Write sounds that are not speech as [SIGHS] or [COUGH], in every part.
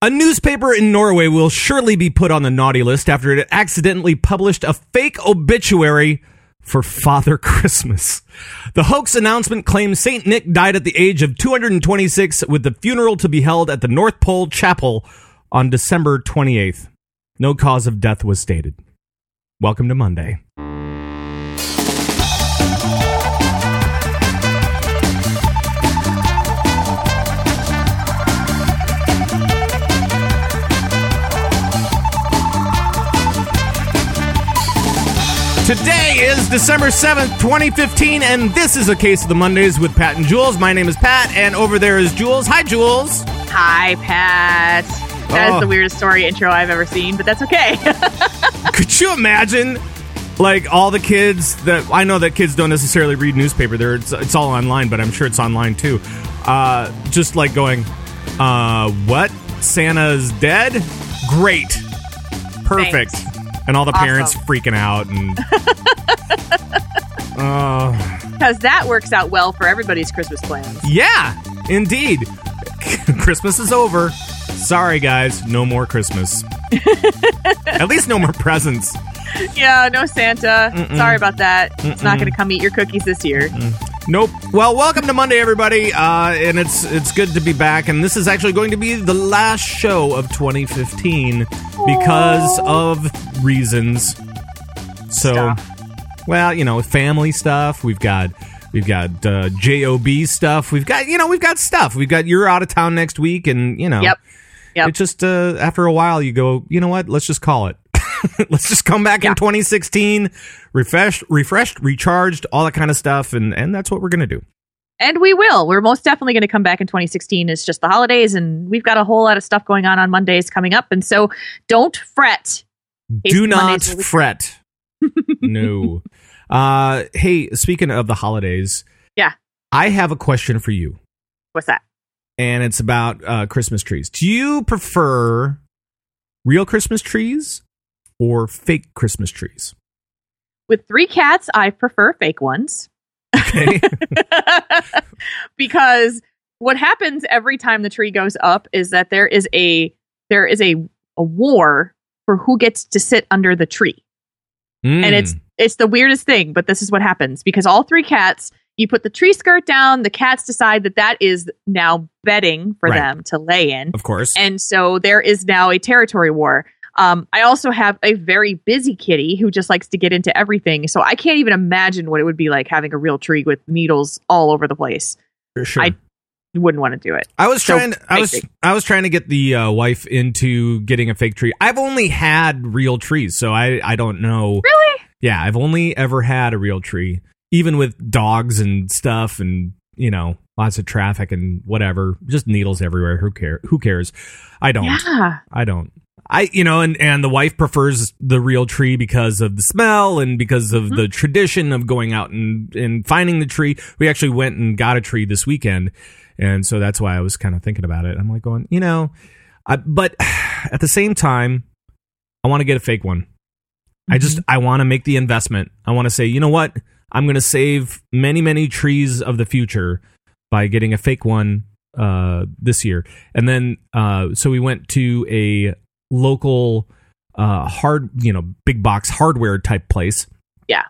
A newspaper in Norway will surely be put on the naughty list after it accidentally published a fake obituary for Father [LAUGHS] Christmas. The hoax announcement claims St. Nick died at the age of 226 with the funeral to be held at the North Pole Chapel on December 28th. No cause of death was stated. Welcome to Monday. Is December 7th, 2015, and this is a case of the Mondays with Pat and Jules. My name is Pat, and over there is Jules. Hi, Jules. Hi, Pat. That is Oh. the weirdest story intro I've ever seen, but that's okay. [LAUGHS] Could you imagine, like, all the kids that I know that kids don't necessarily read newspaper. There, it's, it's all online, but I'm sure it's online too. Uh, just like going, uh, what? Santa's dead? Great, perfect. Thanks. And all the parents freaking out and. [LAUGHS] uh, Because that works out well for everybody's Christmas plans. Yeah, indeed. [LAUGHS] Christmas is over. Sorry, guys. No more Christmas. [LAUGHS] At least no more presents. Yeah, no Santa. Sorry about that. It's not going to come eat your cookies this year. Nope. Well, welcome to Monday, everybody. Uh, and it's it's good to be back. And this is actually going to be the last show of 2015 because of reasons. So, Stuff. well, you know, family stuff. We've got we've got uh, job stuff. We've got you know we've got stuff. We've got you're out of town next week, and you know. Yep. Yep. It just uh, after a while you go, you know what? Let's just call it. [LAUGHS] Let's just come back in 2016, refreshed, refreshed, recharged, all that kind of stuff, and and that's what we're gonna do. And we will. We're most definitely going to come back in 2016. It's just the holidays, and we've got a whole lot of stuff going on on Mondays coming up. And so don't fret. Do not fret. [LAUGHS] no. Uh, hey, speaking of the holidays, Yeah. I have a question for you, What's that? and it's about uh, Christmas trees. Do you prefer real Christmas trees or fake Christmas trees? With three cats, I prefer fake ones. Okay. [LAUGHS] because what happens every time the tree goes up is that there is a there is a a war for who gets to sit under the tree. Mm. And it's it's the weirdest thing, but this is what happens because all three cats you put the tree skirt down, the cats decide that that is now bedding for Right. them to lay in. of course. And so there is now a territory war. Um, I also have a very busy kitty who just likes to get into everything. So I can't even imagine what it would be like having a real tree with needles all over the place. For sure. I- wouldn't want to do it. I was So, trying. I was. I was trying to get the uh, wife into getting a fake tree. I've only had real trees, so I. I don't know. Really? Yeah, I've only ever had a real tree, even with dogs and stuff, and you know, lots of traffic and whatever. Just needles everywhere. Who care? Who cares? I don't. Yeah. I don't. I you know, and and the wife prefers the real tree because of the smell and because of the tradition of going out and and finding the tree. We actually went and got a tree this weekend, and so that's why I was kind of thinking about it. I'm like going, you know, I, but [SIGHS] at the same time, I want to get a fake one. I just I want to make the investment. I want to say, you know what? I'm going to save many many trees of the future by getting a fake one uh, this year. And then uh, so we went to a local uh, hard, you know, big box hardware type place. Yeah.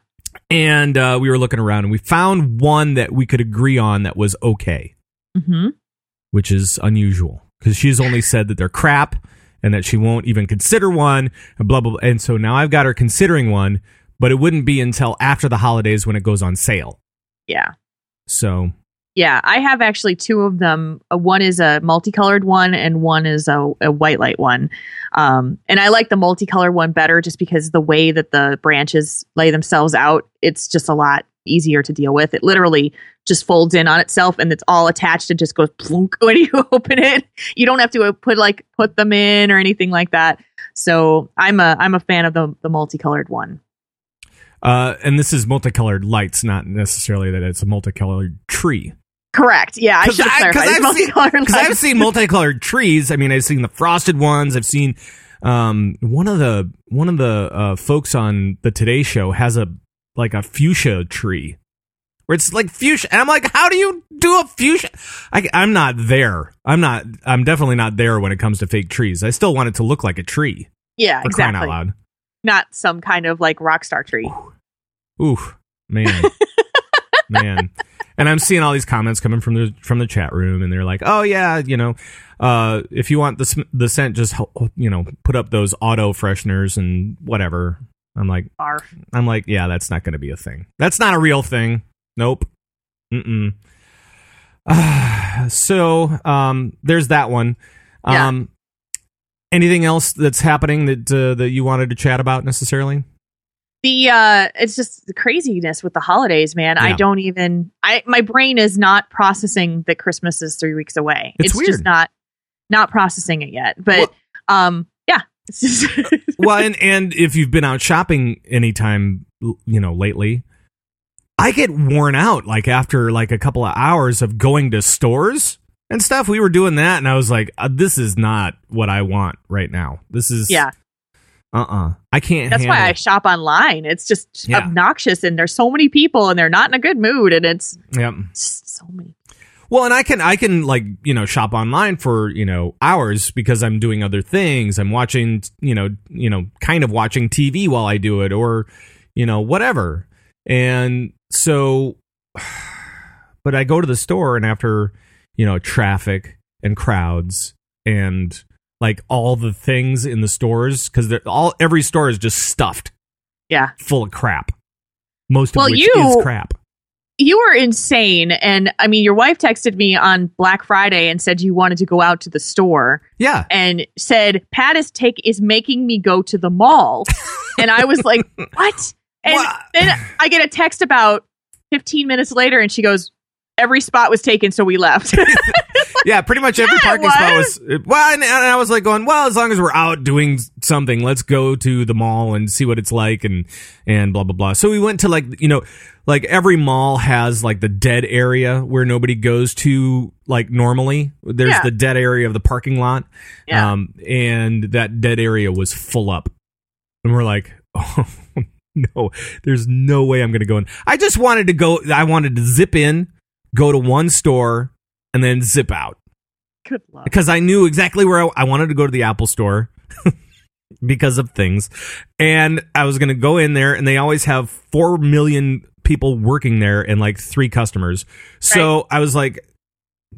And uh, we were looking around and we found one that we could agree on that was okay, hmm which is unusual because she's only said that they're crap and that she won't even consider one and blah blah. blah. And so now I've got her considering one, but it wouldn't be until after the holidays when it goes on sale. Yeah. So Yeah. I have actually two of them. Uh, one is a multicolored one, and one is a, a white light one. Um, and I like the multicolored one better just because the way that the branches lay themselves out, it's just a lot easier to deal with. It literally just folds in on itself and it's all attached and just goes plunk [LAUGHS] when you open it. You don't have to uh, put like put them in or anything like that. So I'm a I'm a fan of the the multicolored one. Uh, and this is multicolored lights, not necessarily that it's a multicolored tree. Correct. Yeah, I should clarified. It's [LAUGHS] I've, seen, I've seen multicolored trees. I mean, I've seen the frosted ones. I've seen um, one of the one of the uh, folks on the Today Show has a like a fuchsia tree, where it's like fuchsia. And I'm like, how do you do a fuchsia? I, I'm not there. I'm not. I'm definitely not there when it comes to fake trees. I still want it to look like a tree. Yeah, For crying exactly. out loud. Not some kind of like rock star tree. Oof, man, [LAUGHS] man. And I'm seeing all these comments coming from the from the chat room, and they're like, "Oh yeah, you know, uh, if you want the sm- the scent, just you know, put up those auto fresheners and whatever." I'm like, Barf. I'm like, yeah, that's not going to be a thing. That's not a real thing. Nope. Mm-mm. Ah, [SIGHS] so, um, there's that one. Yeah. Um, anything else that's happening that uh, that you wanted to chat about necessarily? The uh it's just the craziness with the holidays man i don't even i my brain is not processing that christmas is three weeks away It's just weird. not not processing it yet but um yeah [LAUGHS] well, and and if you've been out shopping anytime, you know, lately, I get worn out like after like a couple of hours of going to stores and stuff. We were doing that, and I was like, uh, this is not what I want right now. This is yeah uh uh I can't. that's why i shop online it's just Yeah. obnoxious and there's so many people and they're not in a good mood and it's Yep. so many Well, and I can I can like you know shop online for you know hours because I'm doing other things. I'm watching you know you know kind of watching TV while I do it, or you know whatever. And so, [SIGHS] but I go to the store and after you know traffic and crowds and like all the things in the stores because they're all every store is just stuffed yeah full of crap. Most of Well, which you- is crap. you were insane and i mean your wife texted me on black friday and said you wanted to go out to the store Yeah. and said pat is take is making me go to the mall [LAUGHS] and i was like what and Wha- then i get a text about 15 minutes later and she goes every spot was taken so we left [LAUGHS] Yeah, pretty much every Yeah, parking spot was well, and, and I was like going, well, as long as we're out doing something, let's go to the mall and see what it's like, and and blah blah blah. So we went to like you know, like every mall has like the dead area where nobody goes to like normally. There's Yeah. the dead area of the parking lot, Yeah. um, and that dead area was full up, and we're like, [LAUGHS] oh. No, there's no way I'm going to go in. I just wanted to go. I wanted to zip in, go to one store, and then zip out good luck because I knew exactly where I, I wanted to go to the Apple store [LAUGHS] because of things. And I was going to go in there, and they always have 4 million people working there and like three customers. So I was like,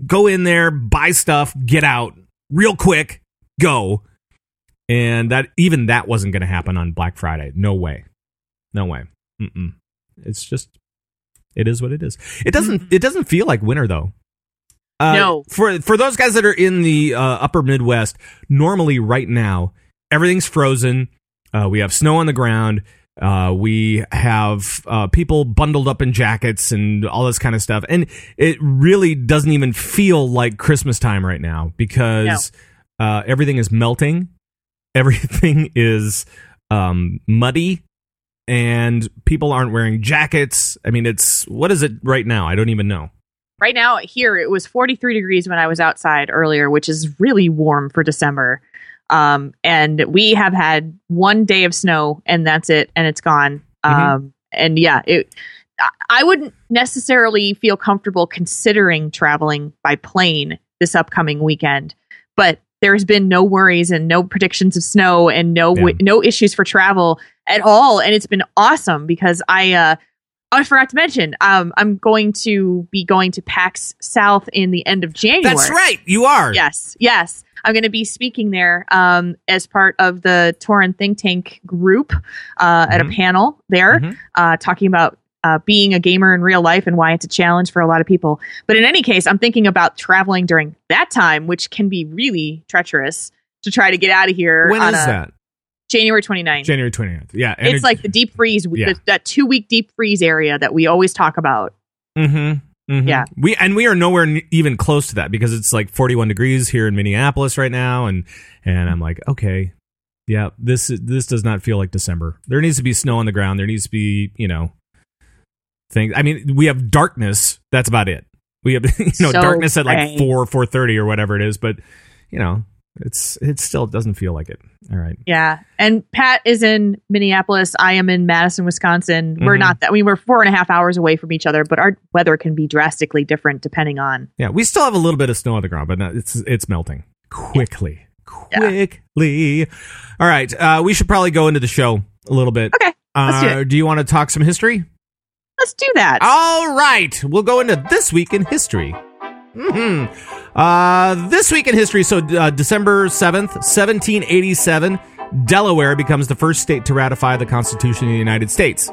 go in there, buy stuff, get out real quick, go. And that even that wasn't going to happen on Black Friday. No way. No way. Mm-mm. It's just, it is what it is. It doesn't, it doesn't feel like winter though. Uh, No. For for those guys that are in the uh, upper Midwest, normally right now everything's frozen. Uh, we have snow on the ground. Uh, we have uh, people bundled up in jackets and all this kind of stuff, and it really doesn't even feel like Christmas time right now because uh, everything is melting, everything [LAUGHS] is um, muddy, and people aren't wearing jackets. I mean, it's what is it right now? I don't even know. Right now here it was 43 degrees when i was outside earlier which is really warm for december um, and we have had one day of snow and that's it and it's gone Mhm. um, and yeah it I- wouldn't necessarily feel comfortable considering traveling by plane this upcoming weekend but there's been no worries and no predictions of snow and no Yeah. no issues for travel at all and it's been awesome because i uh I forgot to mention. Um, I'm going to be going to PAX South in the end of January. That's right, you are. Yes, yes. I'm going to be speaking there um, as part of the Torin Think Tank group uh, at a Mhm. panel there, Mhm. uh, talking about uh, being a gamer in real life and why it's a challenge for a lot of people. But in any case, I'm thinking about traveling during that time, which can be really treacherous to try to get out of here. When is a- that? January 29th. January 29th. Yeah. it's like the deep freeze, Yeah. the, that two week deep freeze area that we always talk about. Mm-hmm, mm-hmm. Yeah. We and we are nowhere n- even close to that because it's like 41 degrees here in Minneapolis right now, and and I'm like, okay, yeah, this this does not feel like December. There needs to be snow on the ground. There needs to be you know things. I mean, we have darkness. That's about it. We have [LAUGHS] you know So darkness at like gray. four four thirty or whatever it is, but you know It's it still doesn't feel like it. All right. Yeah. And Pat is in Minneapolis. I am in Madison, Wisconsin. We're Mhm. not that, I mean, we're four and a half hours away from each other, but our weather can be drastically different depending on. Yeah, we still have a little bit of snow on the ground, but not, it's it's melting quickly, quickly. All right, uh, we should probably go into the show a little bit. Okay. let's do Uh, do you want to talk some history? Let's do that. All right, we'll go into this week in history. hmm Uh, this week in history, so uh, December 7th, 1787, Delaware becomes the first state to ratify the Constitution of the United States.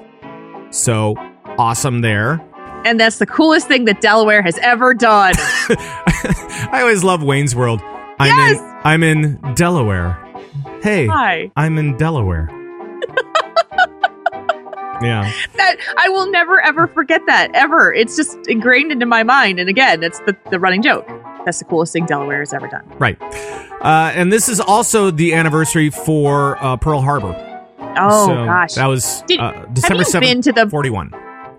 So awesome there. And that's the coolest thing that Delaware has ever done. [LAUGHS] I always love Wayne's World. I'm Yes! in I'm in Delaware. Hey, Hi. I'm in Delaware. Yeah. That I will never ever forget that ever. It's just ingrained into my mind. And again, it's the, the running joke. That's the coolest thing Delaware has ever done. Right. Uh, and this is also the anniversary for uh, Pearl Harbor. Oh So gosh. That was Did- uh, December have you been 7th, to the 41.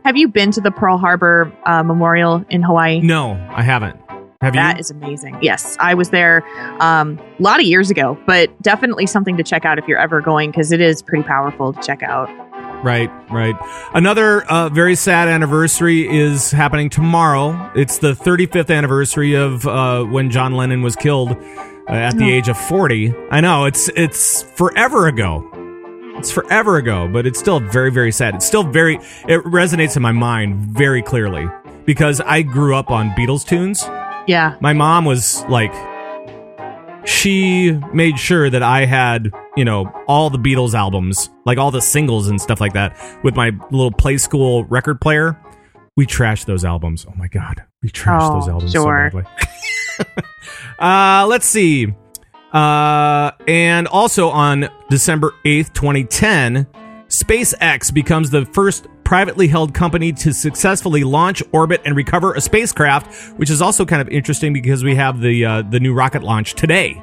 Have you been to the Pearl Harbor uh, Memorial in Hawaii? No, I haven't. Have you? That is amazing. Yes, I was there um, a lot of years ago, but definitely something to check out if you're ever going because it is pretty powerful to check out. Right, right. Another uh, very sad anniversary is happening tomorrow. It's the 35th anniversary of uh, when John Lennon was killed uh, at the age of 40. I know it's it's forever ago. It's forever ago, but it's still very very sad. It's still very it resonates in my mind very clearly because I grew up on Beatles tunes. Yeah. My mom was like she made sure that I had, you know, all the Beatles albums, like all the singles and stuff like that, with my little play school record player. We trashed those albums. Oh my god, we trashed Oh, those albums sure. so badly. [LAUGHS] uh, let's see. Uh, and also on December 8th, 2010, SpaceX becomes the first privately held company to successfully launch, orbit, and recover a spacecraft, which is also kind of interesting because we have the uh, the new rocket launch today.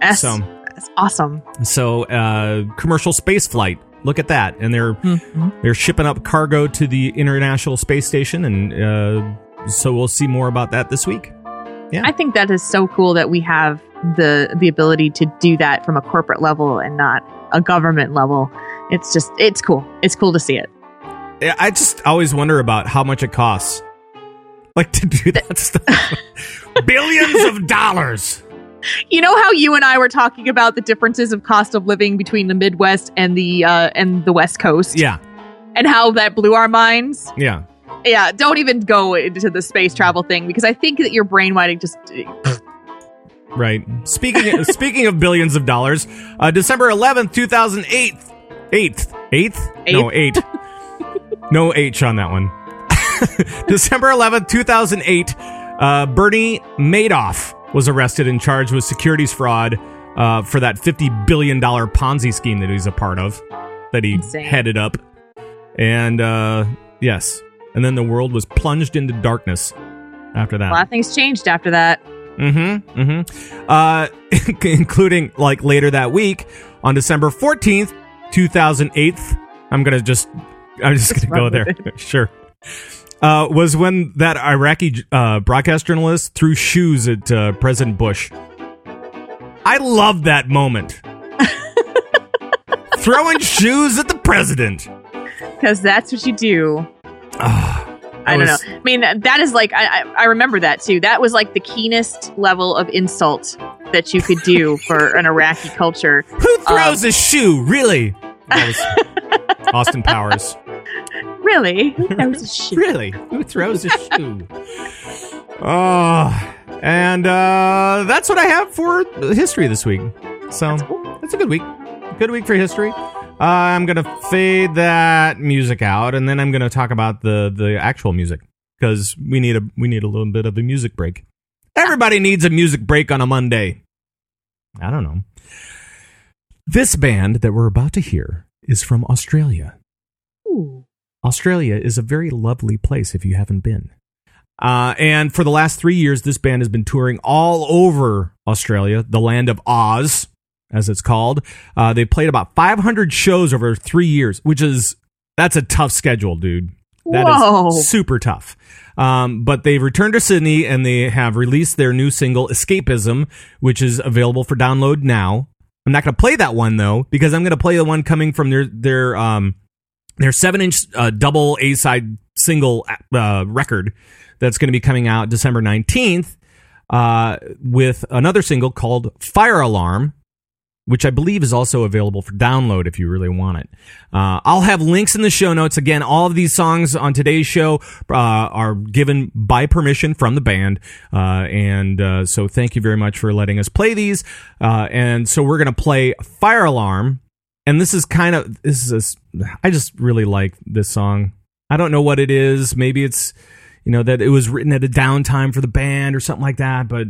That's, So- that's awesome. So, uh, commercial space flight. Look at that, and they're Mhm. they're shipping up cargo to the International Space Station, and uh, so we'll see more about that this week. Yeah, I think that is so cool that we have the the ability to do that from a corporate level and not a government level. It's just it's cool. It's cool to see it. Yeah, I just always wonder about how much it costs, like to do that stuff. [LAUGHS] Billions of dollars. You know how you and I were talking about the differences of cost of living between the Midwest and the uh, and the West Coast, Yeah, and how that blew our minds. yeah. Yeah, don't even go into the space travel thing because I think that your brain might just Right. Speaking [LAUGHS] speaking of billions of dollars, uh, December eleventh, two thousand eight, eighth, eighth, no eight, [LAUGHS] no H on that one. [LAUGHS] December eleventh, two thousand eight. Uh, Bernie Madoff was arrested and charged with securities fraud uh, for that fifty billion dollar Ponzi scheme that he's a part of, that he Insane. headed up. And uh, yes, and then the world was plunged into darkness after that. a lot of things changed after that. Mm-hmm. Mm-hmm. Uh, [LAUGHS] including like later that week on December fourteenth, two thousand eight. I'm gonna just, [LAUGHS] I'm just, Just gonna go there. [LAUGHS] sure. Uh, was when that Iraqi uh, broadcast journalist threw shoes at uh, President Bush. I love that moment. [LAUGHS] Throwing shoes at the president. because that's what you do. Ah, I don't was- know. I mean, that is like I, I I remember that too. That was like the keenest level of insult that you could do for an Iraqi culture. Who throws a shoe? Really? That was Austin Powers. [LAUGHS] Really? [LAUGHS] That was a shit. Really? Who throws a shoe? Oh, and uh, that's what I have for history this week. So that's a good week. Good week for history. Uh, I'm gonna fade that music out, and then I'm gonna talk about the the actual music because we need a we need a little bit of a music break. Everybody needs a music break on a Monday. I don't know. This band that we're about to hear is from Australia. Ooh. Australia is a very lovely place if you haven't been. Uh, and for the last three years, this band has been touring all over Australia, the land of Oz, as it's called. Uh, they played about 500 shows over three years, which is that's a tough schedule, dude. That is Whoa. super tough. Um, but they've returned to Sydney and they have released their new single Escapism, which is available for download now. I'm not going to play that one though because I'm going to play the one coming from their their um their seven inch uh, double A side single uh, record that's going to be coming out December 19th uh, with another single called Fire Alarm, which I believe is also available for download if you really want it. Uh, I'll have links in the show notes. Again, all of these songs on today's show uh, are given by permission from the band. Uh, and uh, so thank you very much for letting us play these. Uh, and so we're going to play Fire Alarm. And this is kind of, this is, a, I just really like this song. I don't know what it is. Maybe it's, you know, that it was written at a downtime for the band or something like that. But,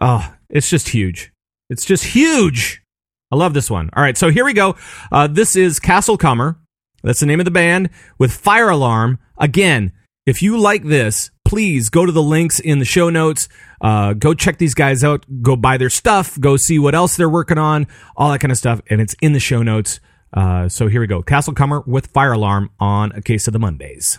oh, it's just huge. It's just huge. I love this one. All right, so here we go. Uh, this is Castlecomer. That's the name of the band with Fire Alarm. Again, if you like this, please go to the links in the show notes. Uh, go check these guys out. Go buy their stuff. Go see what else they're working on. All that kind of stuff. And it's in the show notes. Uh, so here we go. Castlecomer with Fire Alarm on A Case of the Mondays.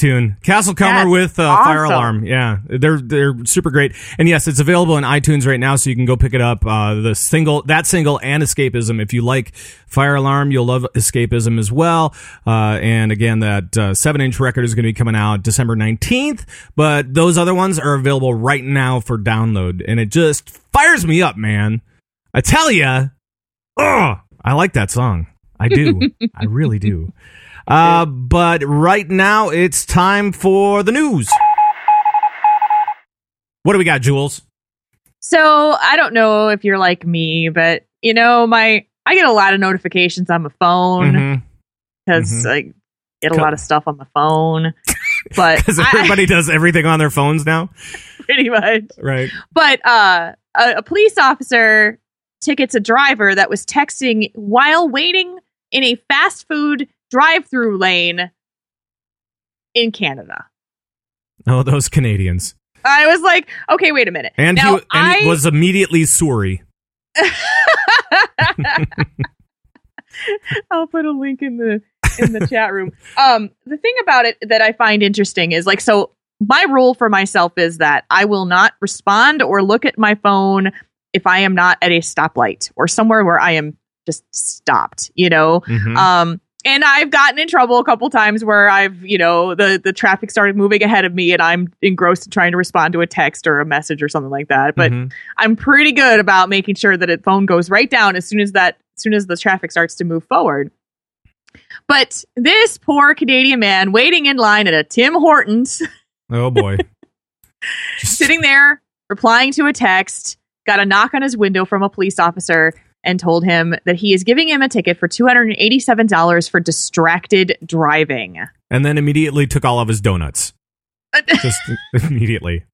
Tune. Castlecomer with uh, Fire. Alarm. Yeah, they're they're super great. And yes, it's available in iTunes right now, so you can go pick it up. Uh, the single, that single, and Escapism. If you like Fire Alarm, you'll love Escapism as well. Uh, and again, that uh, seven inch record is going to be coming out December nineteenth. But those other ones are available right now for download, and it just fires me up, man. I tell you, oh, I like that song. I do. [LAUGHS] I really do. Uh, but right now it's time for the news. What do we got, Jules? So I don't know if you're like me, but you know, my I get a lot of notifications on my phone because Mhm. I get a Co- lot of stuff on my phone. But [LAUGHS] Because I- everybody does everything on their phones now, [LAUGHS] pretty much. right? But uh, a, a police officer tickets a driver that was texting while waiting in a fast food drive-through lane in Canada. Oh, those Canadians. I was like, okay, wait a minute. And now, he and he I- was immediately sorry. [LAUGHS] I'll put a link in the in the chat room. [LAUGHS] Um, the thing about it that I find interesting is like, so my rule for myself is that I will not respond or look at my phone if I am not at a stoplight or somewhere where I am just stopped. You know, Mhm. um, and I've gotten in trouble a couple times where I've, you know, the the traffic started moving ahead of me and I'm engrossed in trying to respond to a text or a message or something like that. But Mhm. I'm pretty good about making sure that it phone goes right down as soon as that as soon as the traffic starts to move forward. But this poor Canadian man waiting in line at a Tim Hortons, [LAUGHS] oh boy, sitting there replying to a text, got a knock on his window from a police officer and told him that he is giving him a ticket for $287 for distracted driving. and then immediately took all of his donuts. [LAUGHS] Just immediately.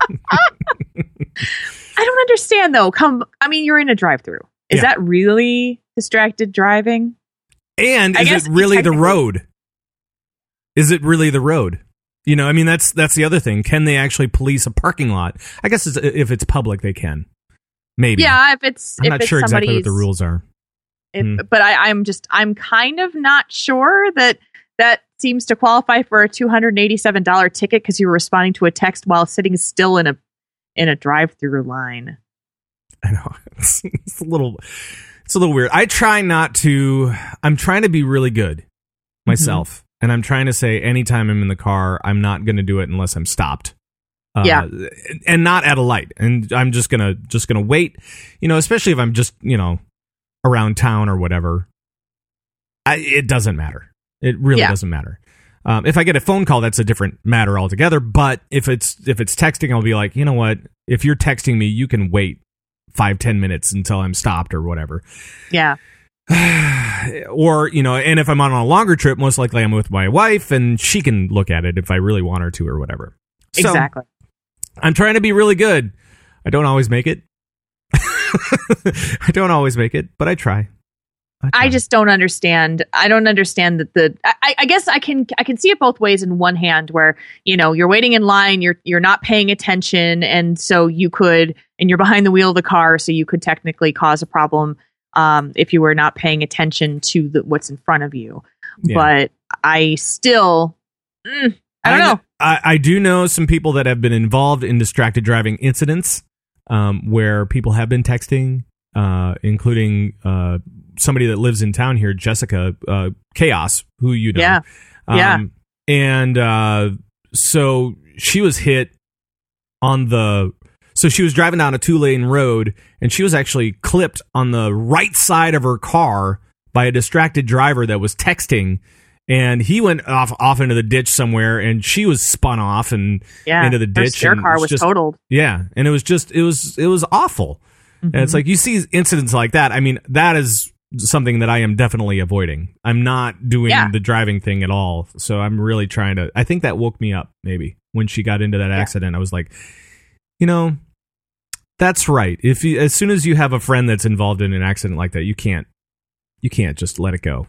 [LAUGHS] I don't understand though. Come, I mean, you're in a drive-through. Is Yeah. that really distracted driving? And I is it really the road? Is it really the road? You know, I mean, that's that's the other thing. Can they actually police a parking lot? I guess it's, if it's public, they can. Maybe. Yeah, if it's I'm if not it's sure exactly what the rules are. if, Hmm. but I, I'm just I'm kind of not sure that that seems to qualify for a two hundred and eighty seven dollar ticket because you were responding to a text while sitting still in a in a drive through line. I know [LAUGHS] it's, it's a little, it's a little weird. I try not to. I'm trying to be really good myself, and I'm trying to say anytime I'm in the car, I'm not going to do it unless I'm stopped. Uh, Yeah. and not at a light, and I'm just gonna just gonna wait. You know, especially if I'm just you know around town or whatever. I, it doesn't matter. It really Yeah. doesn't matter. Um, if I get a phone call, that's a different matter altogether. But if it's if it's texting, I'll be like, you know what? If you're texting me, you can wait five ten minutes until I'm stopped or whatever. Yeah, [SIGHS] or you know, and if I'm on a longer trip, most likely I'm with my wife, and she can look at it if I really want her to or whatever. So exactly. I'm trying to be really good. I don't always make it. [LAUGHS] I don't always make it, but I try. I try. just don't understand. I don't understand that the. I, I guess I can I can see it both ways. In one hand, where you know you're waiting in line, you're you're not paying attention, and so you could, and you're behind the wheel of the car, so you could technically cause a problem um, if you were not paying attention to the, what's in front of you. Yeah. But I still, mm, I don't know. I, I do know some people that have been involved in distracted driving incidents um, where people have been texting, uh, including uh, somebody that lives in town here, Jessica uh, Chaos, who you know. Yeah. Yeah. Um, and uh, so she was hit on the. So she was driving down a two lane road and she was actually clipped on the right side of her car by a distracted driver that was texting. And he went off off into the ditch somewhere, and she was spun off and Yeah, into the ditch. Their car was just- totaled. Yeah, and it was just it was it was awful. And it's Mhm. like you see incidents like that. I mean, that is something that I am definitely avoiding. I'm not doing Yeah. the driving thing at all. So I'm really trying to. I think that woke me up maybe when she got into that Yeah. accident. I was like, you know, that's right. If you, as soon as you have a friend that's involved in an accident like that, you can't you can't just let it go.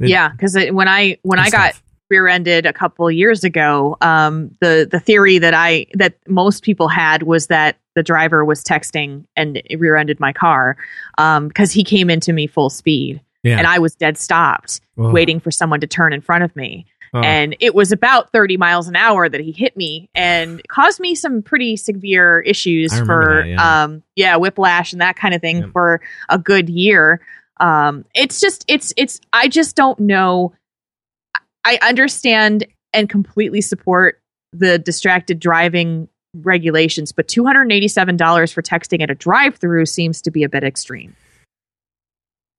It- yeah, because when I when I got rear-ended a couple years ago, um, the the theory that I that most people had was that the driver was texting and rear-ended my car because he came into me full speed. Yeah. and I was dead stopped, Whoa. waiting for someone to turn in front of me. Oh. And it was about 30 miles an hour that he hit me and caused me some pretty severe issues for, that, yeah. um, yeah, whiplash and that kind of thing Yep. for a good year. Um, it's just, it's, it's, I just don't know. I understand and completely support the distracted driving regulations, but $287 for texting at a drive through seems to be a bit extreme.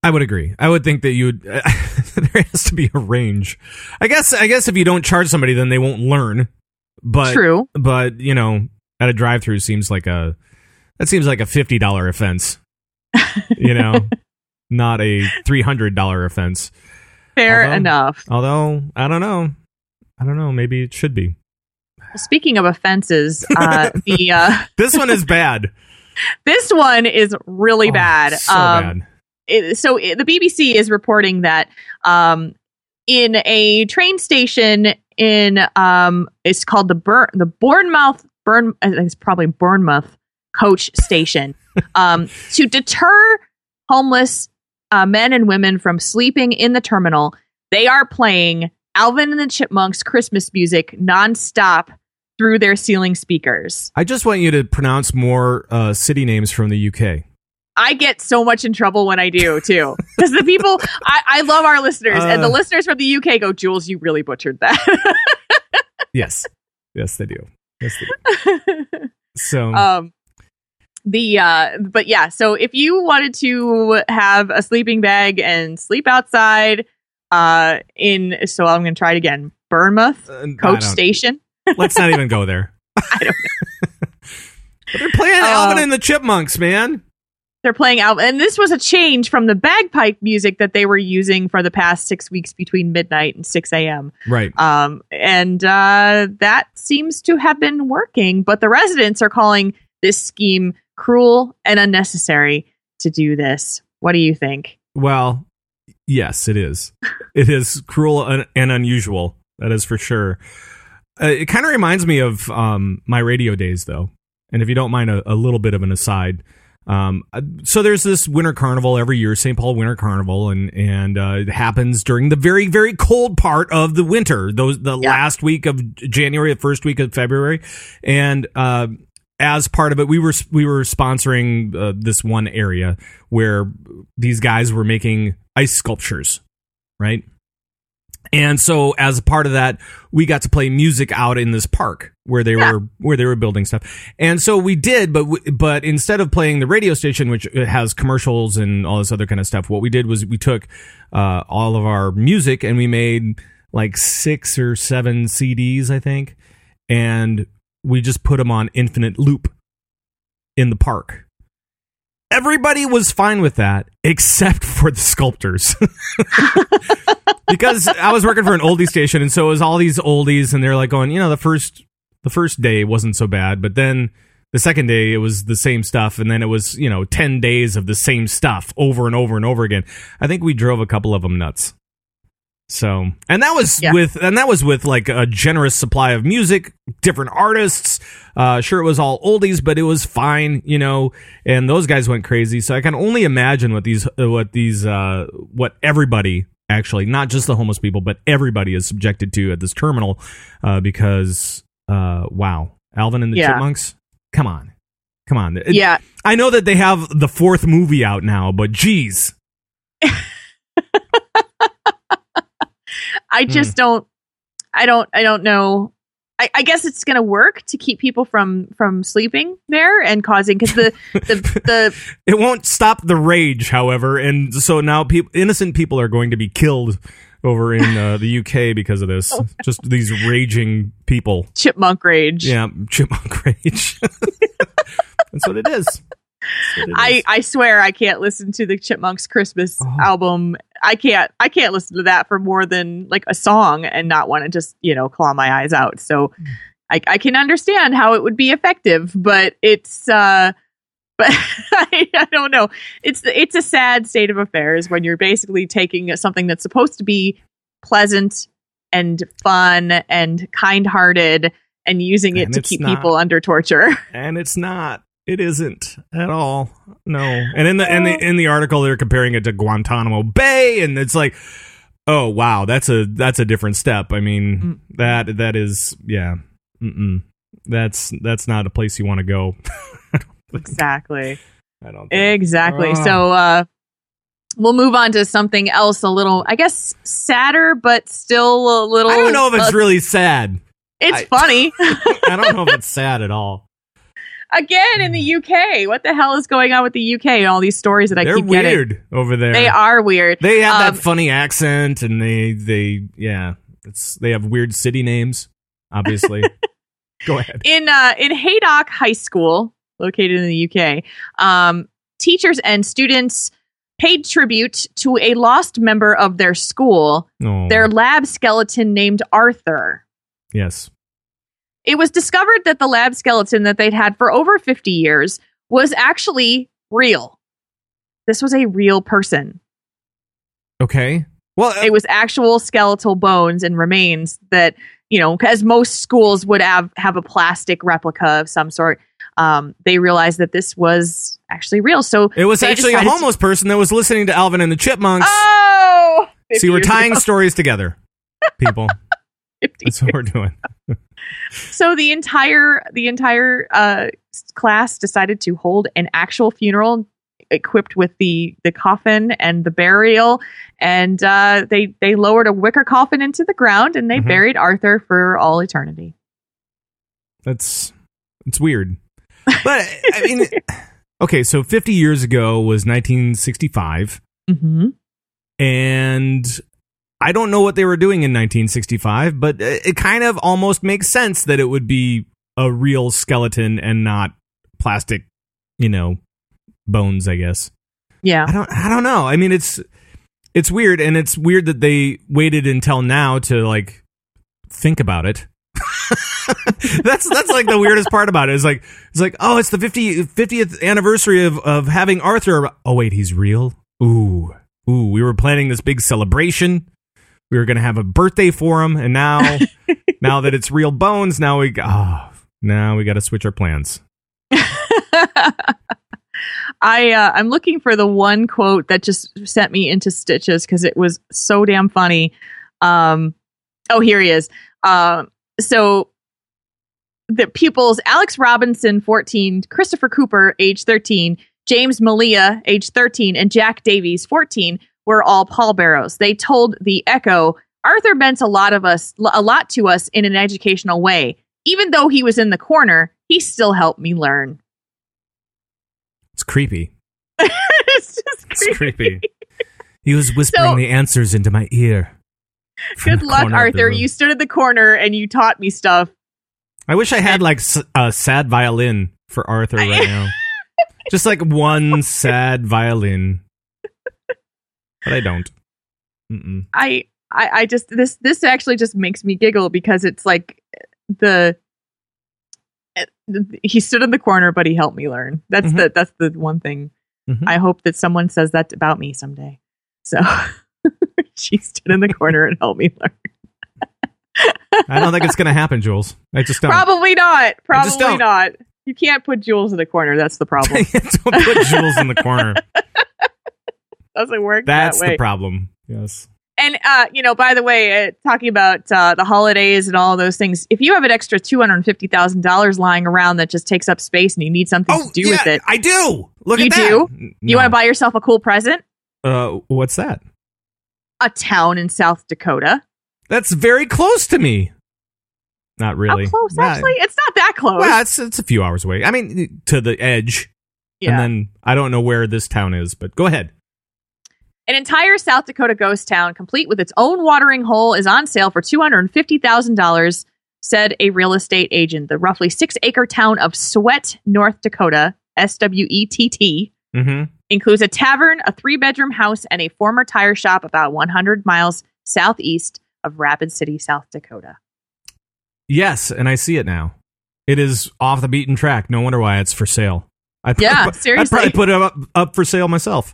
I would agree. I would think that you would. [LAUGHS] there has to be a range. I guess. I guess if you don't charge somebody, then they won't learn. But True. But you know, at a drive-through seems like a that seems like a fifty dollar offense. you know, [LAUGHS] not a three hundred dollar offense. Fair Although- enough. Although I don't know. I don't know. Maybe it should be. Speaking of offenses, uh, [LAUGHS] the uh, This one is bad. [LAUGHS] this one is really Oh, bad. So Um, bad. it- so it, the BBC is reporting that um, in a train station in um, it's called the Bur- the Bournemouth Burn I think it's probably Bournemouth coach station [LAUGHS] um, to deter homeless uh, men and women from sleeping in the terminal. They are playing Alvin and the Chipmunks Christmas music nonstop through their ceiling speakers. I just want you to pronounce more uh, city names from the UK. I get so much in trouble when I do too, [LAUGHS] because the people I, I love our listeners, and the Uh. listeners from the UK go, "Jules, you really butchered that." Yes, yes, they do. Yes, they do. [LAUGHS] So um, the uh, but yeah, so if you wanted to have a sleeping bag and sleep outside, uh, in so I'm going to try it again, Bournemouth uh, Coach Station. [LAUGHS] Let's not even go there. [LAUGHS] I don't know. [LAUGHS] they're playing Uh, Alvin and the Chipmunks, man. They're playing out, and this was a change from the bagpipe music that they were using for the past six weeks between midnight and six a.m. Right. Um, and uh, that seems to have been working, but the residents are calling this scheme cruel and unnecessary to do this. What do you think? Well, yes, it is. [LAUGHS] It is cruel and, and unusual. That is for sure. Uh, it kind of reminds me of um, my radio days, though. And if you don't mind a, a little bit of an aside, um, uh, so there's this winter carnival every year, St. Paul Winter Carnival, and and uh, it happens during the very very cold part of the winter, those the Yeah. last week of January, the first week of February, and uh, as part of it, we were we were sponsoring uh, this one area where these guys were making ice sculptures, right? And so as a part of that, we got to play music out in this park where they Yeah. were where they were building stuff. And so we did, but we, but instead of playing the radio station, which has commercials and all this other kind of stuff, what we did was we took uh, all of our music and we made like six or seven CDs, I think, and we just put them on infinite loop in the park. Everybody was fine with that except [LAUGHS] for the sculptors. [LAUGHS] because I was working for an oldie station and so it was all these oldies and they're like going, you know, the first the first day wasn't so bad, but then the second day it was the same stuff and then it was, you know, 10 days of the same stuff over and over and over again. I think we drove a couple of them nuts. So, and that was Yeah. with, and that was with like a generous supply of music, different artists. Uh, sure, it was all oldies, but it was fine, you know. And those guys went crazy. So I can only imagine what these, uh, what these, uh, what everybody actually, not just the homeless people, but everybody is subjected to at this terminal, uh, because, uh, wow, Alvin and the Yeah. Chipmunks, come on, come on. It- yeah, I know that they have the fourth movie out now, but geez. [LAUGHS] I Hmm. just don't. I don't. I don't know. I, I guess it's going to work to keep people from from sleeping there and causing because the the [LAUGHS] the It won't stop the rage, however, and so now people, innocent people are going to be killed over in uh, the UK because of this. Oh, [LAUGHS] Just these raging people. chipmunk rage. Yeah, chipmunk [LAUGHS] rage. That's what it is. That's what it I. I swear I can't listen to the Chipmunks Christmas Oh. album. I can't I can't listen to that for more than like a song and not want to just you know claw my eyes out. So Hmm. I, I can understand how it would be effective, but it's uh, [LAUGHS] but I, I don't know. It's it's a sad state of affairs when you're basically taking something that's supposed to be pleasant and fun and kind-hearted and using it And to keep not. people under torture. [LAUGHS] and it's not. It isn't at all. No. And in the in the in the article they're comparing it to Guantanamo Bay and it's like oh wow, that's a that's a different step. I mean, that that is yeah. Mm-mm. That's that's not a place you want to go. [LAUGHS] Exactly. I don't think. Exactly. Oh. So uh we'll move on to something else a little I guess sadder but still a little I don't know if it's uh, really sad. it's I- funny. [LAUGHS] I don't know if it's [LAUGHS] sad at all. Again in the UK. What the hell is going on with the UK and all these stories that I They're keep getting? weird over there. They are weird. They have Um, that funny accent, and they they yeah, it's they have weird city names. Obviously, [LAUGHS] go ahead. in uh, in Haydock High School, located in the UK, um, teachers and students paid tribute to a lost member of their school, Oh, their lab skeleton named Arthur. yes, It was discovered that the lab skeleton that they'd had for over 50 years was actually real. This was a real person. okay. Well, uh, It was actual skeletal bones and remains that, you know, as most schools would have have a plastic replica of some sort. Um, they realized that this was actually real. So it was actually a decided to- homeless person that was listening to Alvin and the Chipmunks. Oh, See, we're tying years stories together, people. [LAUGHS] ago, 50 That's what we're doing. [LAUGHS] so the entire the entire uh, class decided to hold an actual funeral equipped with the the coffin and the burial and uh, they they lowered a wicker coffin into the ground and they Mhm. buried arthur for all eternity That's it's weird, but I mean, [LAUGHS] okay. So 50 years ago was 1965, mm-hmm. and I don't know what they were doing in 1965, but it it kind of almost makes sense that it would be a real skeleton and not plastic, you know, bones. I guess. yeah I don't. I don't know. I mean, it's it's weird, and it's weird that they waited until now to like think about it. [LAUGHS] that's that's like the weirdest part about it. it. Is like it's like oh, it's the 50, 50th anniversary of of having Arthur. Oh wait, he's real. Ooh, ooh. We were planning this big celebration. We were gonna have a birthday for him, and now [LAUGHS] now that it's real bones, now we oh, now we got to switch our plans. [LAUGHS] I uh, I'm looking for the one quote that just sent me into stitches because it was so damn funny. Um, oh, here he is. Um, so the pupils: Alex Robinson, 14; Christopher Cooper, age 13; James Malia, age 13; and Jack Davies, 14, were all pallbearers. They told the Echo, Arthur meant a lot of us, a lot to us in an educational way. Even though he was in the corner, he still helped me learn. It's creepy. [LAUGHS] it's just It's creepy. creepy. He was whispering So- the answers into my ear. Good luck, corner of the Arthur. You stood in the corner and you taught me stuff. I wish I had like a sad violin for Arthur right [LAUGHS] now. Just like one sad violin. But I don't. Mm-mm. I, I, I just this this actually just makes me giggle because it's like the he stood in the corner, but he helped me learn. That's Mhm. the that's the one thing. Mhm. I hope that someone says that about me someday. So [LAUGHS] she stood in the corner and helped me learn. I don't think it's going to happen, Jules. I just don't. Probably not. Probably not. You can't put Jules in the corner. That's the problem. [LAUGHS] don't put Jules in the corner. [LAUGHS] Doesn't work That's that way. the problem. Yes. And uh, you know, by the way, uh, talking about uh, the holidays and all those things, if you have an extra two hundred fifty thousand dollars lying around that just takes up space and you need something to do Oh, yeah, with it, I do. Look You at that. do? N- you want to buy yourself a cool present? Uh, what's that? A town in South Dakota. That's very close to me. Not really. How close? Yeah. Actually, it's not that close. Well, it's it's a few hours away. I mean, to the edge. yeah. And then I don't know where this town is, but go ahead. An entire South Dakota ghost town, complete with its own watering hole, is on sale for two hundred and fifty thousand dollars. Said a real estate agent. The roughly six-acre town of Swett, North Dakota, S W E T T, Mm-hmm. includes a tavern, a three bedroom house, and a former tire shop about 100 miles southeast of Rapid City, South Dakota. Yes, and I see it now. It is off the beaten track. No wonder why it's for sale. I Yeah, I'd seriously. probably put it up, up for sale myself.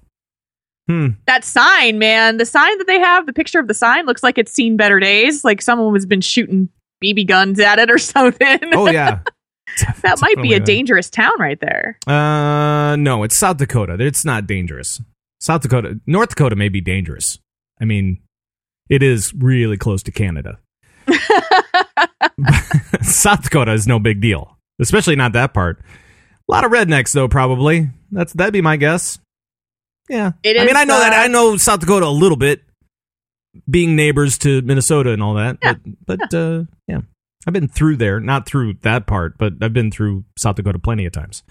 Hmm. That sign, man, the sign that they have, the picture of the sign looks like it's seen better days. Like someone has been shooting BB guns at it or [LAUGHS] something. Oh yeah. [LAUGHS] That might be a not. dangerous town right there. Uh, no, it's South Dakota. It's not dangerous. South Dakota, North Dakota may be dangerous. I mean, it is really close to Canada. [LAUGHS] South Dakota is no big deal, especially not that part. A lot of rednecks, though. Probably that's that'd be my guess. Yeah, It I mean, I know that uh, I know South Dakota a little bit, being neighbors to Minnesota and all that. Yeah, But but uh, yeah, I've been through there, not through that part, but I've been through South Dakota plenty of times.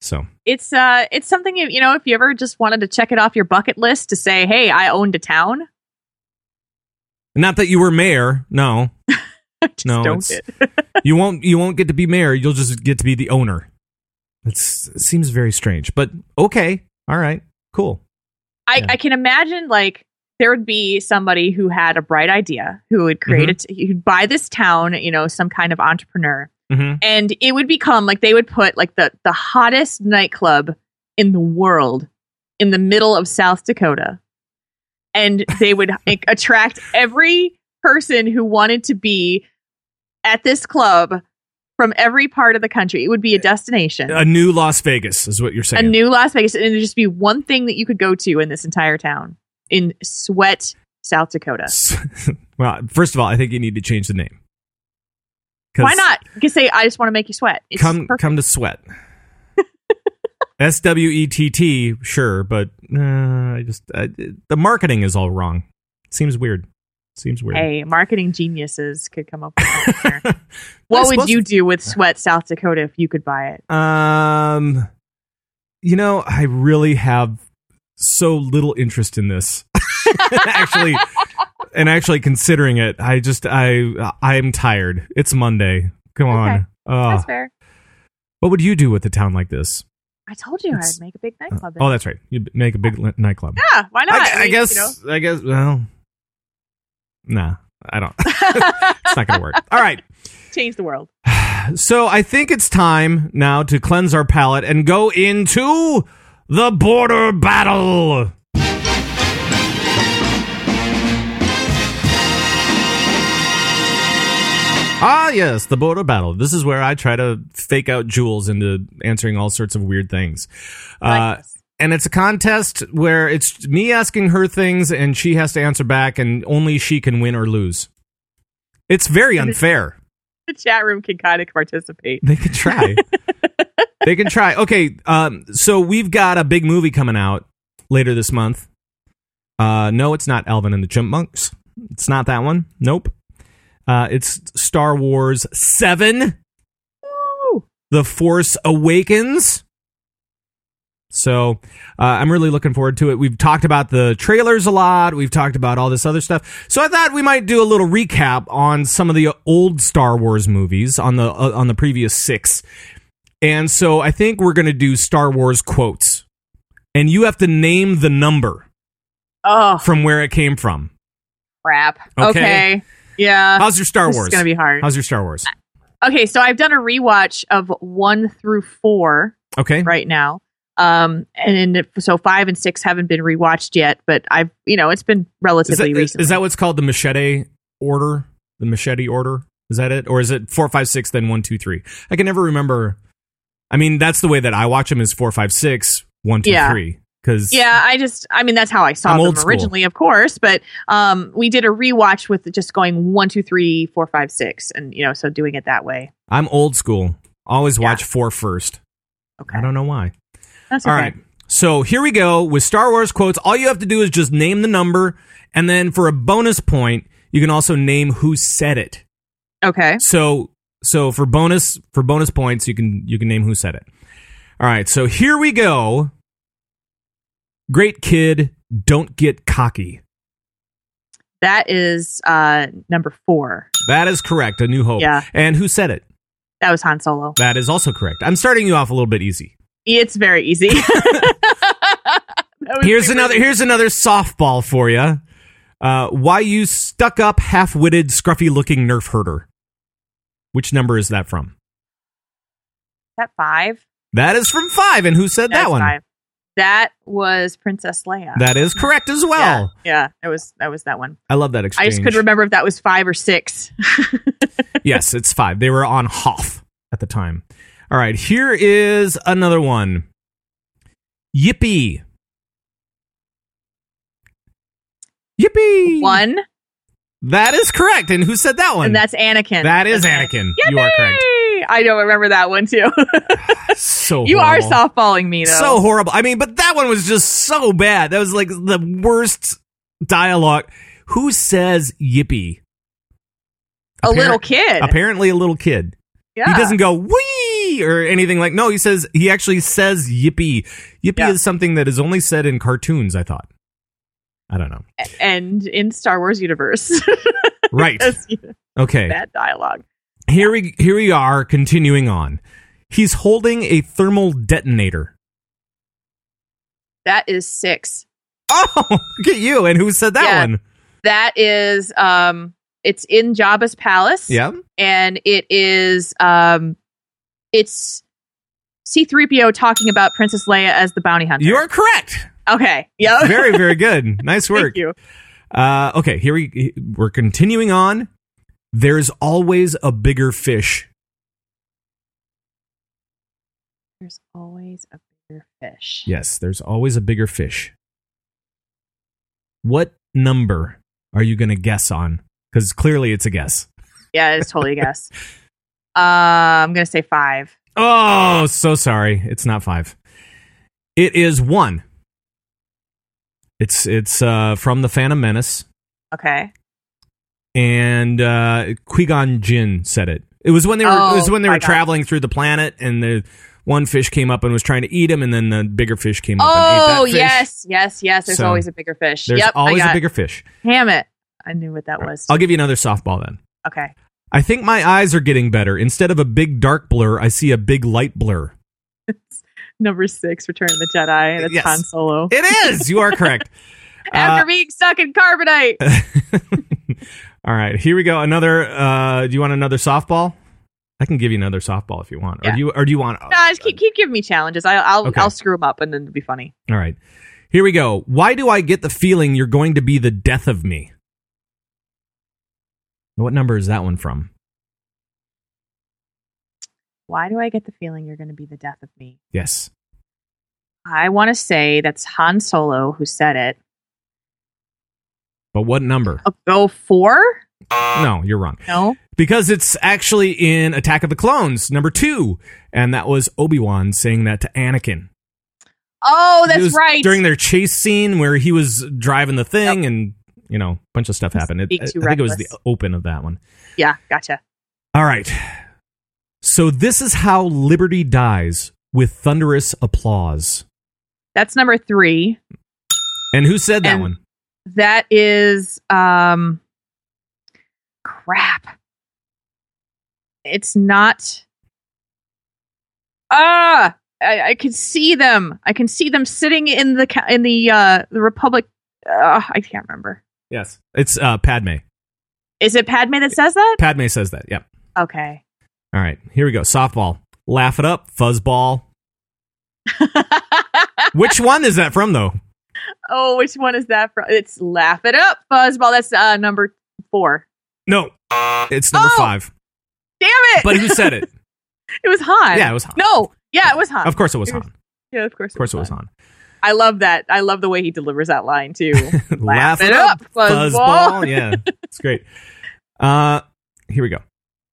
So It's uh, it's something you you know if you ever just wanted to check it off your bucket list to say, hey, I owned a town. Not that you were mayor. No, [LAUGHS] Just No, don't [LAUGHS] you won't. You won't get to be mayor. You'll just get to be the owner. It's, it seems very strange, but okay. All right. Cool. I, Yeah. I can imagine like there would be somebody who had a bright idea who would create Mm-hmm. it, who'd buy this town, you know, some kind of entrepreneur, hmm and it would become like they would put like the the hottest nightclub in the world in the middle of South Dakota, and they would [LAUGHS] like, attract every person who wanted to be at this club from every part of the country. It would be a destination. A new Las Vegas is what you're saying. a new Las Vegas, and it'd just be one thing that you could go to in this entire town in Swett, South Dakota. [LAUGHS] well, first of all, I think you need to change the name. Why not? You could say, "I just want to make you sweat." It's Come perfect. come to sweat. [LAUGHS] S W E T T, sure, but uh, I just I, the marketing is all wrong. Seems weird. Seems weird. Hey, marketing geniuses could come up with [LAUGHS] What would you do with Swett, South Dakota, if you could buy it? Um, you know, I really have so little interest in this. [LAUGHS] actually, and actually considering it, I just I I'm tired. It's Monday. Come on. Okay. Uh, That's fair. what would you do with a town like this? I told you it's- I'd make a big nightclub. Oh, that's right. You'd make a big li- nightclub. yeah. Why not? I, I mean, guess. you know. I guess. Well, nah. I don't. [LAUGHS] it's not gonna work. All right. change the world. [SIGHS] So I think it's time now to cleanse our palate and go into the border battle. Ah, yes, the border battle. This is where I try to fake out Jules into answering all sorts of weird things. Uh. And it's a contest where it's me asking her things and she has to answer back, and only she can win or lose. It's very unfair. the chat room can kind of participate. They can try. [LAUGHS] they can try. Okay, um, so we've got a big movie coming out later this month. Uh, no, it's not Alvin and the Chipmunks. It's not that one. Nope. Uh, it's Star Wars 7 Woo! The Force Awakens. So uh, I'm really looking forward to it. We've talked about the trailers a lot. We've talked about all this other stuff. So I thought we might do a little recap on some of the old Star Wars movies on the uh, on the previous six. And so I think we're going to do Star Wars quotes, and you have to name the number Oh from where it came from. crap. Okay. Okay. Yeah. How's your Star this Wars? It's gonna be hard. How's your Star Wars? Okay, so I've done a rewatch of one through four Okay. right now. Um, and so five and six haven't been rewatched yet, but I've, you know, it's been Is relatively that, recent. is that what's called the machete order? The machete order? Is that it? Or is it four, five, six, then one, two, three? I can never remember. I mean, that's the way that I watch them is four, five, six, one, two, Yeah. three. Because yeah, I just, I mean, that's how I saw I'm them originally, of course. But um, we did a rewatch with just going one, two, three, four, five, six, and you know, so doing it that way. I'm old school. Always Yeah. watch four first. Okay, I don't know why. That's All okay. right. So here we go with Star Wars quotes. All you have to do is just name the number, and then for a bonus point, you can also name who said it. Okay. So so for bonus for bonus points, you can you can name who said it. All right. So here we go. Great kid, don't get cocky. That is uh number four. That is correct. A New Hope. Yeah. And who said it? That was Han Solo. That is also correct. I'm starting you off a little bit easy. It's very easy. [LAUGHS] Here's another easy. here's another softball for you. Uh, why you stuck up, half witted, scruffy looking nerf herder? Which number is that from? that five. That is from five. And who said that one? five. That was Princess Leia. That is correct as well. yeah, yeah, that was that was that one. I love that exchange. I just couldn't remember if that was five or six. [LAUGHS] yes, it's five. They were on Hoth. at the time. All right, here is another one. Yippee. Yippee. One, That is correct. And who said that one? and that's Anakin. that is. Anakin. You are correct. I don't remember that one too. [LAUGHS] So you are softballing me though. So horrible. I mean, but that one was just so bad. That was like the worst dialogue. Who says yippee? a Appar- little kid. Apparently, a little kid. yeah. He doesn't go wee or anything like. No, he says he actually says yippee. Yippee Yeah. is something that is only said in cartoons. I thought. I don't know. and in Star Wars universe, [LAUGHS] Right. Okay. bad dialogue. Here we here we are. Continuing on. He's holding a thermal detonator. That is six. Oh, look at you! And who said that Yeah. one? That is um it's in Jabba's palace. Yeah. And it is um it's C3PO talking about Princess Leia as the bounty hunter. You are correct. okay. Yep. Very, very [LAUGHS] good. Nice work. Thank you. Uh, okay, here we we're continuing on. There's always a bigger fish. There's always a bigger fish. Yes, there's always a bigger fish. What number are you going to guess on? Because clearly it's a guess. Yeah, it's totally a guess. [LAUGHS] Uh, I'm gonna say five. Oh, so sorry. It's not five. It is one. It's it's uh, from the Phantom Menace, Okay. and uh, Qui-Gon Jinn said it. It was when they were it was Oh, when they were traveling through the planet, and the one fish came up and was trying to eat him, and then the bigger fish came up and ate that Oh yes, yes, yes. There's So, always a bigger fish. There's yep, always a bigger fish. Damn it! I knew what that was. I'll give you another softball then. Okay. I think my eyes are getting better. Instead of a big dark blur, I see a big light blur. Number six, Return of the Jedi. That's Yes. Han Solo. It is. You are correct. [LAUGHS] After Uh, being stuck in carbonite. [LAUGHS] All right, here we go. Another. Uh, do you want another softball? I can give you another softball if you want. Or Yeah. do you? Or do you want? no, just keep keep giving me challenges. I, I'll Okay. I'll screw them up and then it'll be funny. All right. Here we go. Why do I get the feeling you're going to be the death of me? What number is that one from? Why do I get the feeling you're going to be the death of me? Yes. I want to say that's Han Solo who said it. But what number? I'll go four. No, you're wrong. No. Because it's actually in Attack of the Clones, number two. And that was Obi Wan saying that to Anakin. Oh, that's right. During their chase scene where he was driving the thing and, you know, a bunch of stuff happened. It, Speak I think it was the open of that one. yeah, gotcha. All right. So this is how Liberty dies with thunderous applause. That's number three. And who said that And- one? That is um crap. It's not Ah, I, I can see them. I can see them sitting in the in the uh the Republic. Uh, I can't remember. Yes. It's uh, Padme. Is it Padme that says that? Padme says that. Yep. Okay. All right. Here we go. Softball. Laugh it up. Fuzzball. [LAUGHS] Which one is that from, though? oh, which one is that from? It's Laugh It Up, Fuzzball. That's uh number four. No. It's number Oh! five. Damn it! But who said it? [LAUGHS] it was Han. Yeah, it was Han. No, yeah, it was Han. Of course it was It was- Han. yeah, of course. Of course it was Han. I love that. I love the way he delivers that line too. [LAUGHS] Laugh it up, fuzzball. Yeah, [LAUGHS] it's great. Uh, here we go.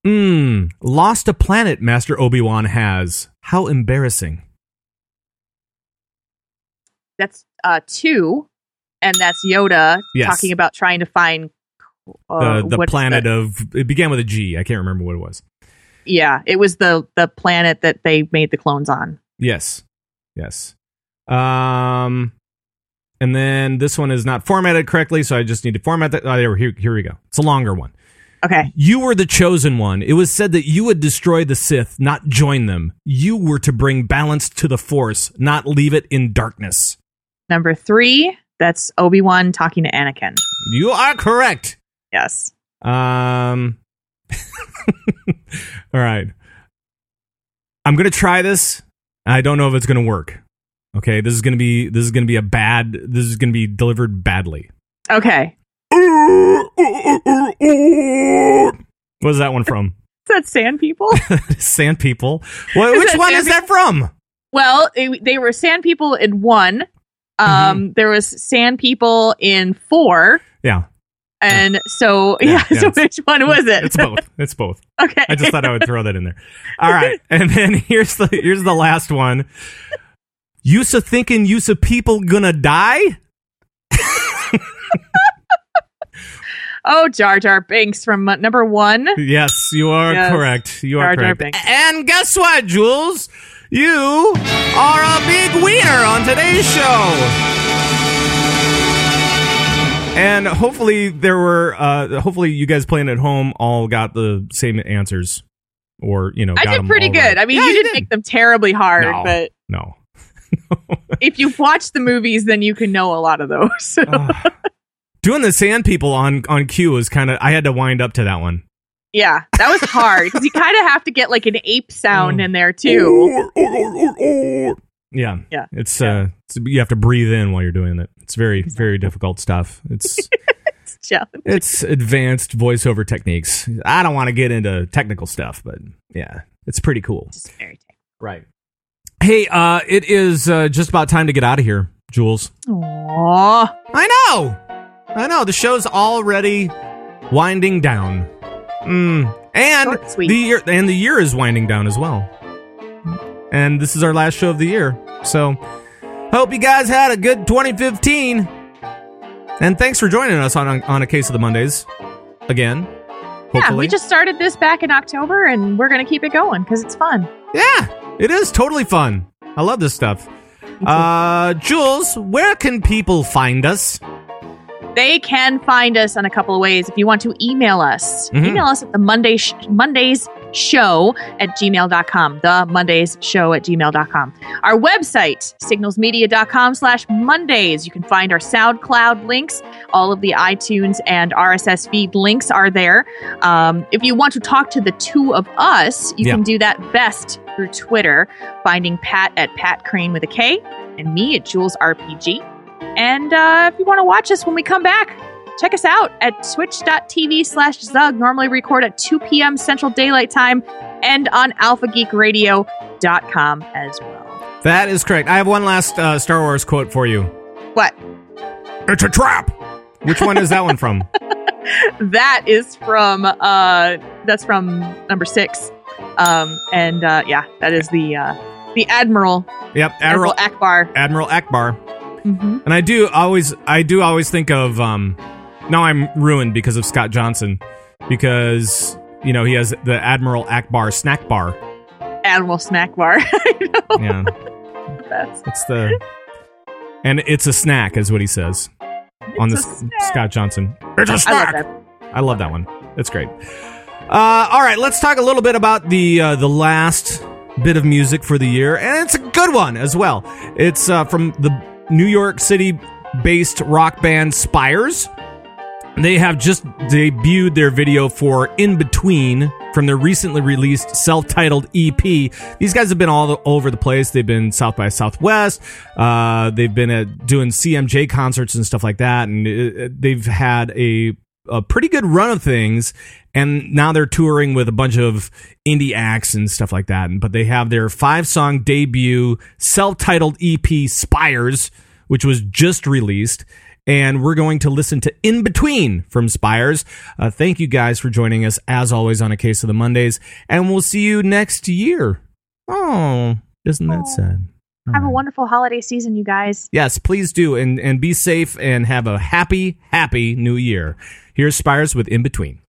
Mm, lost a planet Master Obi-Wan has. How embarrassing. That's uh two, and that's Yoda Yes. talking about trying to find uh, the the planet the- of it began with a G. I can't remember what it was. yeah, it was the the planet that they made the clones on. Yes. Yes. Um and then this one is not formatted correctly, so I just need to format that. Oh, there, here, here we go. It's a longer one. Okay, You were the chosen one. It was said that you would destroy the Sith, not join them. You were to bring balance to the Force, not leave it in darkness. number three. That's Obi Wan talking to Anakin. You are correct. Yes. Um [LAUGHS] All right. I'm going to try this. I don't know if it's going to work. Okay, this is to be this is to be a bad this is to be delivered badly. Okay. [LAUGHS] What is that one from? [LAUGHS] that Sand People? [LAUGHS] Sand People. What, which one is that from? well, it, they were Sand People in one. Um, Mm-hmm. there was Sand People in four, Yeah, and so Yeah, yeah. yeah, so which one was it? it's both. It's both. okay. I just thought I would throw that in there. All right, and then here's the here's the last one. To thinking, to people gonna die. oh, Jar Jar Binks from number one. Yes, you are Yes. correct. You are Jar Jar correct. Binks. And guess what, Jules? You are a big wiener on today's show. And hopefully there were uh hopefully you guys playing at home all got the same answers. Or, you know, I did pretty good. right. I mean, Yeah, you didn't make them terribly hard, No. but No. If you've watched the movies, then you can know a lot of those. Ugh. [LAUGHS] Doing the sand people on on cue was kind of I had to wind up to that one. yeah, that was hard because you kind of have to get like an ape sound Oh. in there too. Yeah, Yeah. It's uh, it's, you have to breathe in while you're doing it. It's very very difficult stuff. It's [LAUGHS] It's challenge. it's advanced voiceover techniques. I don't want to get into technical stuff, but yeah, it's pretty cool. Very technical. Right. Hey, uh, it is uh, just about time to get out of here, Jules. Aww. I know. I know. The show's already winding down. Mm. And Short and sweet. the year and the year is winding down as well. And this is our last show of the year. So hope you guys had a good 2015. And thanks for joining us on on a case of the Mondays again. Hopefully. Yeah, we just started this back in October, and we're gonna keep it going because it's fun. Yeah, it is totally fun. I love this stuff. [LAUGHS] Uh Jules, where can people find us? They can find us in a couple of ways. If you want to email us, Mhm. email us at the Monday sh- Mondays show at gmail.com. The Mondays show at gmail.com. Our website, signalsmedia.com slash Mondays. You can find our SoundCloud links. All of the iTunes and RSS feed links are there. Um, if you want to talk to the two of us, you Yeah. can do that best through Twitter, finding Pat at Pat Crane with a K and me at Jules RPG. And uh, if you want to watch us when we come back, check us out at twitch.tv slash Zug. Normally record at 2 p.m. Central Daylight Time and on alphageekradio.com as well. That is correct. I have one last uh, Star Wars quote for you. What? It's a trap. Which one is that one from? [LAUGHS] That is from, uh, that's from number six. Um, and uh, yeah, that is the, uh, the Admiral, Yep, Admiral, Admiral Ackbar. Admiral Ackbar. hmm And I do always I do always think of um now I'm ruined because of Scott Johnson because you know he has the Admiral Ackbar snack bar. Admiral Snack Bar. [LAUGHS] I know. Yeah. [LAUGHS] That's, It's the and it's a snack is what he says on It's this a. Scott Johnson. It's a I love snack. that. I love that one. It's great. Uh, all right, let's talk a little bit about the uh, the last bit of music for the year, and it's a good one as well. It's uh, from the New York City based rock band Spires. They have just debuted their video for In Between from their recently released self titled EP. These guys have been all over the place. They've been South by Southwest. Uh, they've been at doing CMJ concerts and stuff like that. And uh, they've had a, a pretty good run of things. And now they're touring with a bunch of indie acts and stuff like that. But they have their five song debut self titled EP Spires, which was just released and we're going to listen to In Between from Spires. Uh, thank you guys for joining us as always on a case of the Mondays, and we'll see you next year. Oh, isn't that sad? Have a wonderful holiday season, you guys. Yes, please do, and and be safe and have a happy, happy New Year. Here's Spires with In Between.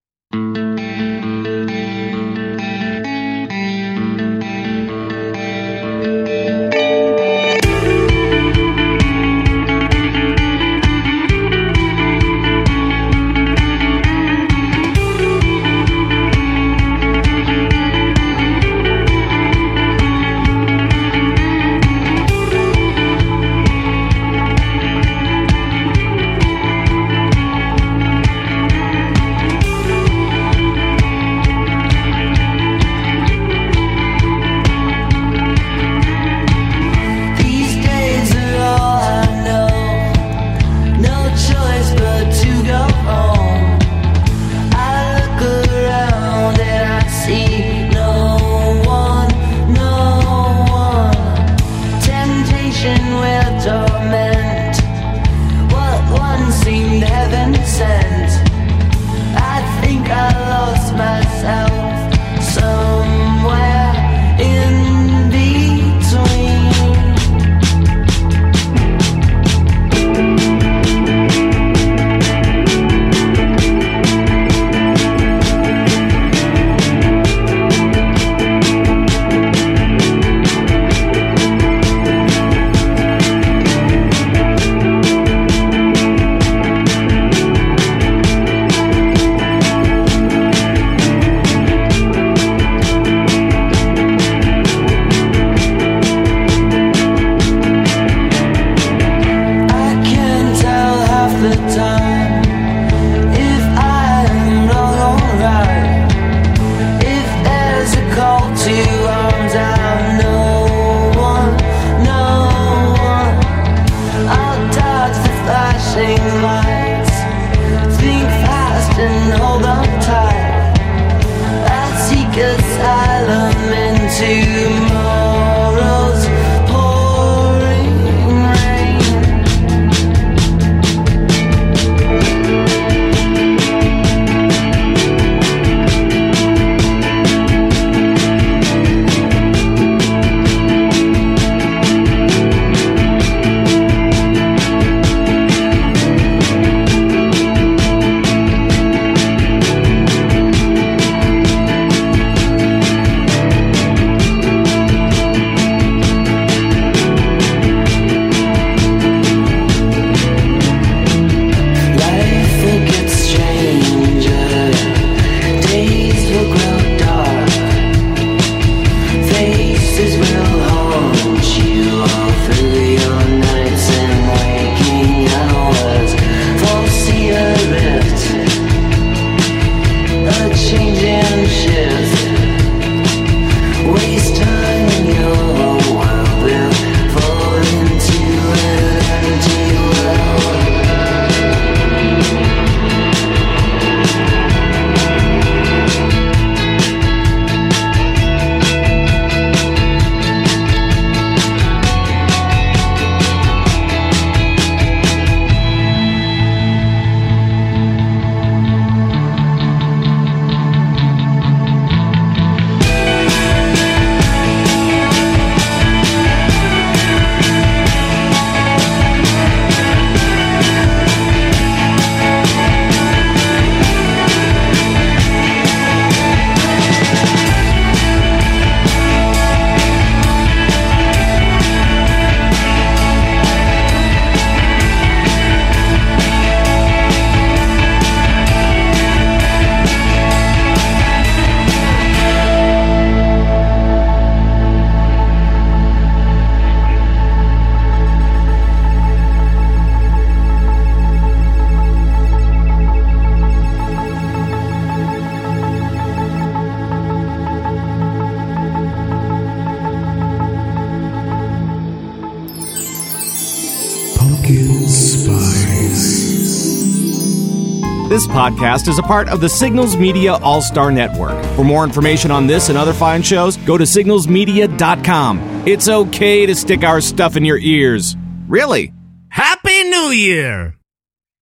Podcast is a part of the Signals Media All Star Network. For more information on this and other fine shows, go to signalsmedia.com. It's okay to stick our stuff in your ears. Really. Happy New Year!